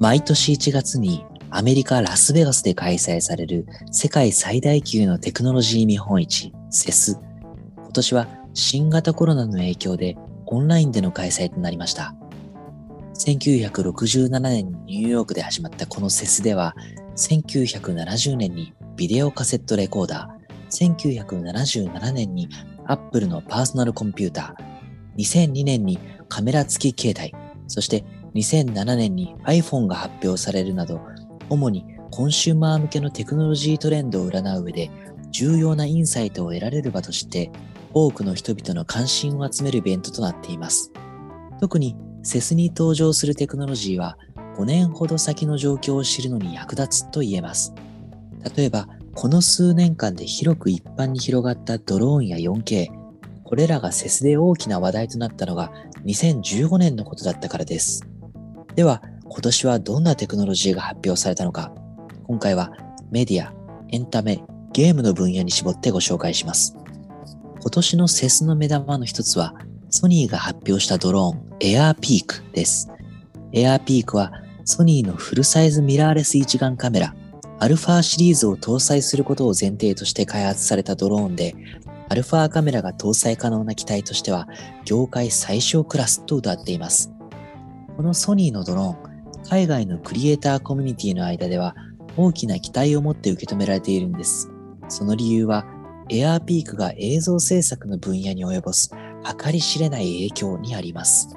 毎年1月にアメリカ・ラスベガスで開催される世界最大級のテクノロジー見本市、セス。今年は新型コロナの影響でオンラインでの開催となりました。1967年にニューヨークで始まったこのセスでは、1970年にビデオカセットレコーダー、1977年にアップルのパーソナルコンピューター、2002年にカメラ付き携帯、そして2007年に iPhone が発表されるなど、主にコンシューマー向けのテクノロジートレンドを占う上で重要なインサイトを得られる場として多くの人々の関心を集めるイベントとなっています。特にセスに登場するテクノロジーは5年ほど先の状況を知るのに役立つと言えます。例えば、この数年間で広く一般に広がったドローンや 4K、これらがセスで大きな話題となったのが2015年のことだったからです。では、今年はどんなテクノロジーが発表されたのか、今回はメディア、エンタメ、ゲームの分野に絞ってご紹介します。今年のセスの目玉の一つは、ソニーが発表したドローン、エアーピークです。エアーピークは、ソニーのフルサイズミラーレス一眼カメラ、アルファシリーズを搭載することを前提として開発されたドローンで、アルファカメラが搭載可能な機体としては、業界最小クラスと謳っています。このソニーのドローン、海外のクリエイターコミュニティの間では大きな期待を持って受け止められているんです。その理由は、エアーピークが映像制作の分野に及ぼす計り知れない影響にあります。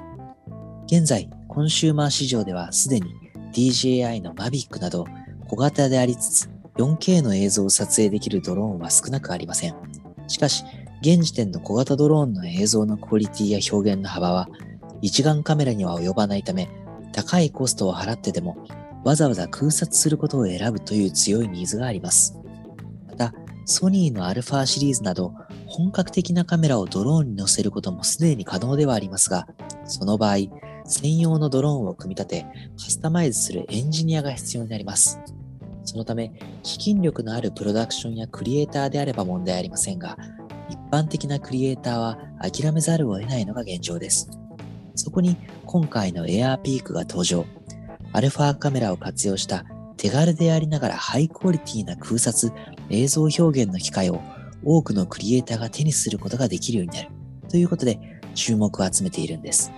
現在、コンシューマー市場ではすでに DJI の Mavic など小型でありつつ 4K の映像を撮影できるドローンは少なくありません。しかし、現時点の小型ドローンの映像のクオリティや表現の幅は一眼カメラには及ばないため、高いコストを払ってでもわざわざ空撮することを選ぶという強いニーズがあります。また、ソニーの α シリーズなど本格的なカメラをドローンに乗せることもすでに可能ではありますが、その場合、専用のドローンを組み立て、カスタマイズするエンジニアが必要になります。そのため、資金力のあるプロダクションやクリエイターであれば問題ありませんが、一般的なクリエイターは諦めざるを得ないのが現状です。そこに今回のエアーピークが登場。アルファカメラを活用した手軽でありながらハイクオリティな空撮、映像表現の機会を多くのクリエイターが手にすることができるようになる。ということで注目を集めているんです。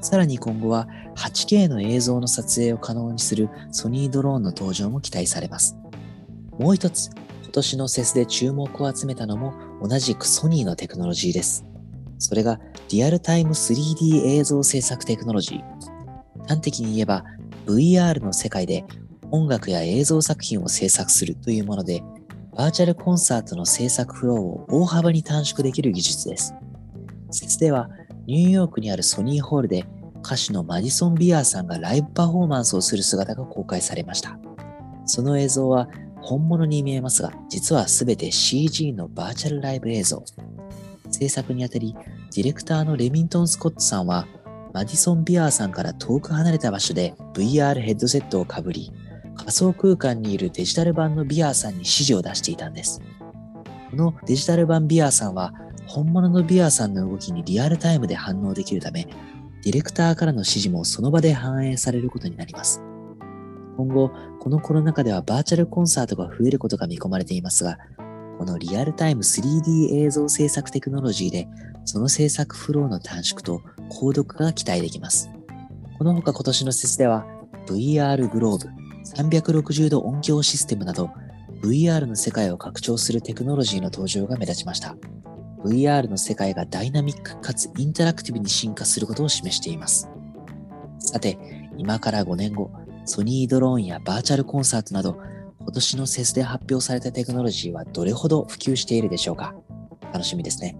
さらに今後は 8K の映像の撮影を可能にするソニードローンの登場も期待されます。もう一つ、今年のセスで注目を集めたのも同じくソニーのテクノロジーです。それがリアルタイム 3D 映像制作テクノロジー。端的に言えば VR の世界で音楽や映像作品を制作するというもので、バーチャルコンサートの制作フローを大幅に短縮できる技術です。説では、ニューヨークにあるソニーホールで歌手のマディソン・ビアーさんがライブパフォーマンスをする姿が公開されました。その映像は本物に見えますが、実は全て CG のバーチャルライブ映像。制作にあたり、ディレクターのレミントン・スコットさんは、マディソン・ビアーさんから遠く離れた場所で VR ヘッドセットをかぶり、仮想空間にいるデジタル版のビアーさんに指示を出していたんです。このデジタル版ビアーさんは、本物のビアーさんの動きにリアルタイムで反応できるため、ディレクターからの指示もその場で反映されることになります。今後、このコロナ禍ではバーチャルコンサートが増えることが見込まれていますが、このリアルタイム 3D 映像制作テクノロジーで、その制作フローの短縮と高読化が期待できます。この他今年の施設では、VR グローブ、360度音響システムなど、VR の世界を拡張するテクノロジーの登場が目立ちました。VR の世界がダイナミックかつインタラクティブに進化することを示しています。さて、今から5年後、ソニードローンやバーチャルコンサートなど今年のセスで発表されたテクノロジーはどれほど普及しているでしょうか？楽しみですね。